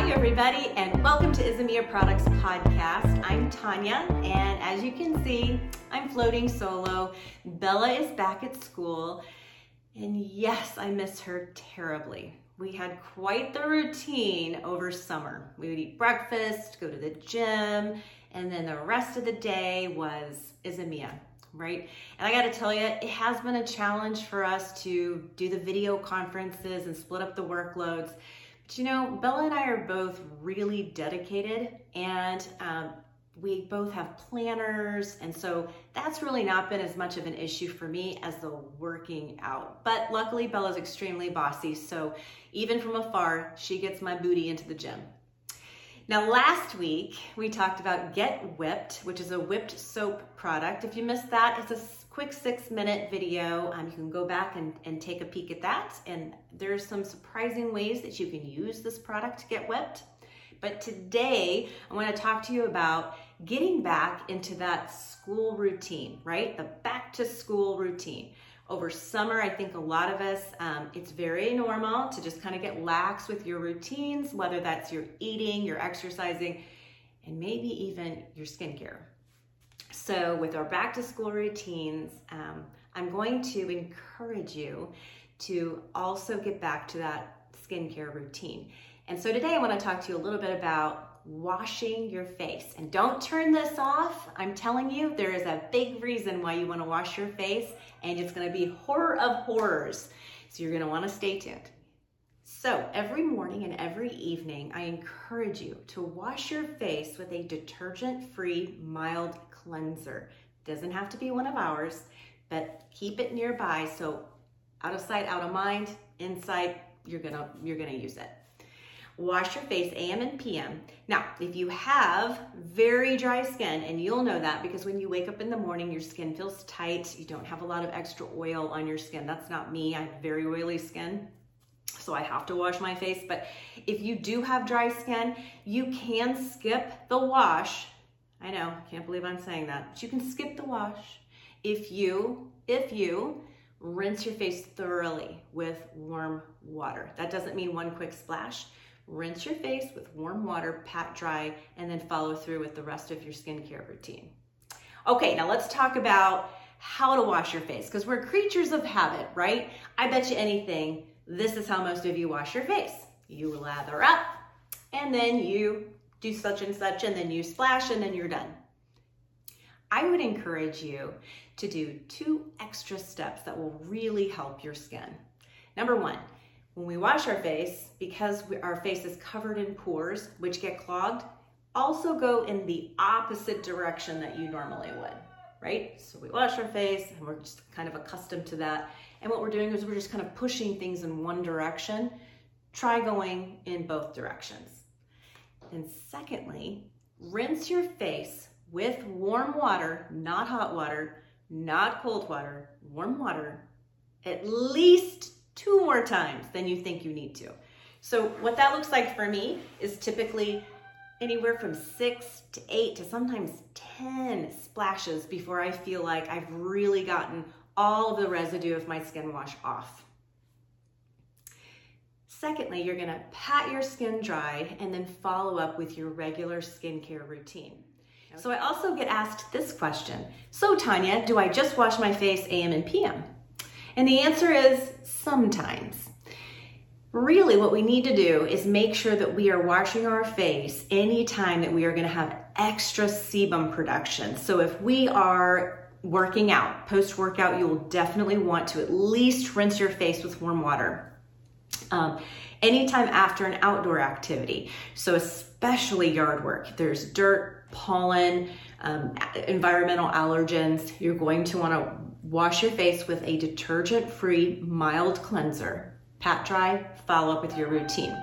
Hi, everybody, and welcome to Izomia Products Podcast. I'm Tanya, and as you can see, I'm floating solo. Bella is back at school, and yes, I miss her terribly. We had quite the routine over summer. We would eat breakfast, go to the gym, and then the rest of the day was Izomia right? And I got to tell you, it has been a challenge for us to do the video conferences and split up the workloads. But you know, Bella and I are both really dedicated and um, we both have planners. And so that's really not been as much of an issue for me as the working out. But luckily, Bella's extremely bossy. So even from afar, she gets my booty into the gym. Now, last week we talked about Get Whipped, which is a whipped soap product. If you missed that, it's a quick six minute video. Um, you can go back and, and take a peek at that. And there's some surprising ways that you can use this product to get whipped. But today I want to talk to you about getting back into that school routine, right? The back to school routine over summer, I think a lot of us, um, it's very normal to just kind of get lax with your routines, whether that's your eating, your exercising, and maybe even your skincare. So, with our back to school routines, um, I'm going to encourage you to also get back to that skincare routine. And so, today I want to talk to you a little bit about washing your face. And don't turn this off. I'm telling you, there is a big reason why you want to wash your face, and it's going to be horror of horrors. So you're going to want to stay tuned. So, every morning and every evening, I encourage you to wash your face with a detergent free mild cleanser. Doesn't have to be one of ours, but keep it nearby so out of sight, out of mind, inside, you're going to you're going to use it wash your face AM and PM. Now, if you have very dry skin, and you'll know that because when you wake up in the morning, your skin feels tight, you don't have a lot of extra oil on your skin. That's not me, I have very oily skin. So I have to wash my face. But if you do have dry skin, you can skip the wash. I know, can't believe I'm saying that. But you can skip the wash if you, if you rinse your face thoroughly with warm water. That doesn't mean one quick splash. Rinse your face with warm water, pat dry, and then follow through with the rest of your skincare routine. Okay, now let's talk about how to wash your face because we're creatures of habit, right? I bet you anything, this is how most of you wash your face. You lather up and then you do such and such and then you splash and then you're done. I would encourage you to do two extra steps that will really help your skin. Number one, when we wash our face, because we, our face is covered in pores, which get clogged, also go in the opposite direction that you normally would, right? So we wash our face and we're just kind of accustomed to that. And what we're doing is we're just kind of pushing things in one direction. Try going in both directions. And secondly, rinse your face with warm water, not hot water, not cold water, warm water, at least two more times than you think you need to. So what that looks like for me is typically anywhere from six to eight to sometimes 10 splashes before I feel like I've really gotten all of the residue of my skin wash off. Secondly, you're gonna pat your skin dry and then follow up with your regular skincare routine. So I also get asked this question. So Tanya, do I just wash my face AM and PM? And the answer is sometimes. Really, what we need to do is make sure that we are washing our face anytime that we are going to have extra sebum production. So, if we are working out, post workout, you will definitely want to at least rinse your face with warm water. Um, anytime after an outdoor activity, so especially yard work, there's dirt, pollen, um, environmental allergens, you're going to want to Wash your face with a detergent free mild cleanser. Pat dry, follow up with your routine.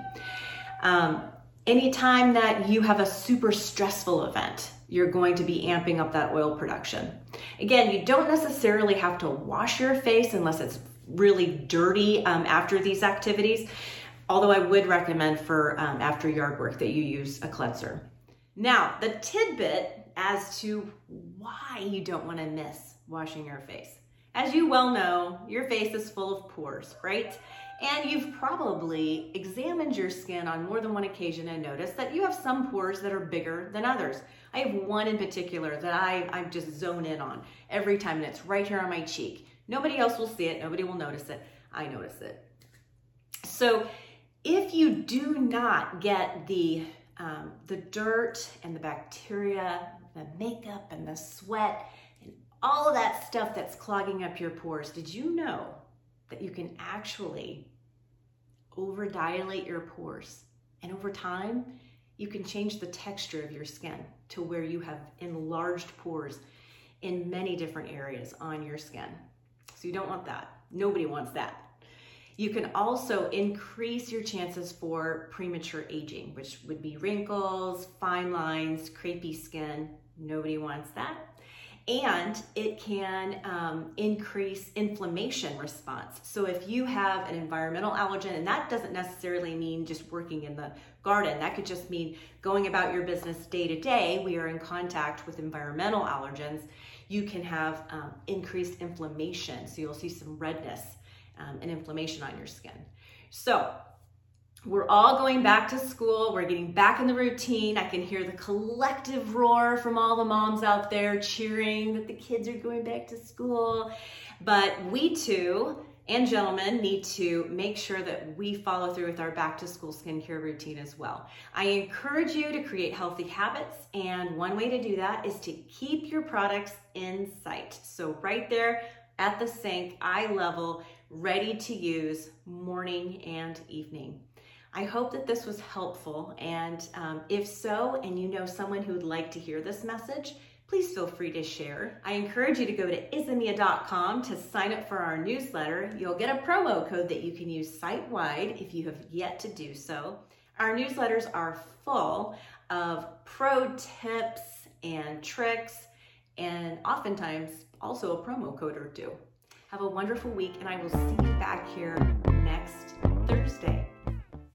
Um, anytime that you have a super stressful event, you're going to be amping up that oil production. Again, you don't necessarily have to wash your face unless it's really dirty um, after these activities, although I would recommend for um, after yard work that you use a cleanser. Now, the tidbit as to why you don't want to miss washing your face. As you well know, your face is full of pores, right? And you've probably examined your skin on more than one occasion and noticed that you have some pores that are bigger than others. I have one in particular that I, I just zone in on every time, and it's right here on my cheek. Nobody else will see it, nobody will notice it. I notice it. So if you do not get the um, the dirt and the bacteria, the makeup and the sweat, and all of that stuff that's clogging up your pores, did you know that you can actually overdilate your pores? And over time, you can change the texture of your skin to where you have enlarged pores in many different areas on your skin. So you don't want that. Nobody wants that. You can also increase your chances for premature aging, which would be wrinkles, fine lines, crepey skin. Nobody wants that and it can um, increase inflammation response. So if you have an environmental allergen, and that doesn't necessarily mean just working in the garden, that could just mean going about your business day to day, we are in contact with environmental allergens, you can have um, increased inflammation. So you'll see some redness um, and inflammation on your skin. So we're all going back to school. We're getting back in the routine. I can hear the collective roar from all the moms out there cheering that the kids are going back to school. But we too, and gentlemen, need to make sure that we follow through with our back to school skincare routine as well. I encourage you to create healthy habits, and one way to do that is to keep your products in sight. So, right there at the sink, eye level, ready to use morning and evening. I hope that this was helpful, and um, if so, and you know someone who would like to hear this message, please feel free to share. I encourage you to go to izomia.com to sign up for our newsletter. You'll get a promo code that you can use site wide if you have yet to do so. Our newsletters are full of pro tips and tricks, and oftentimes also a promo code or two. Have a wonderful week, and I will see you back here next.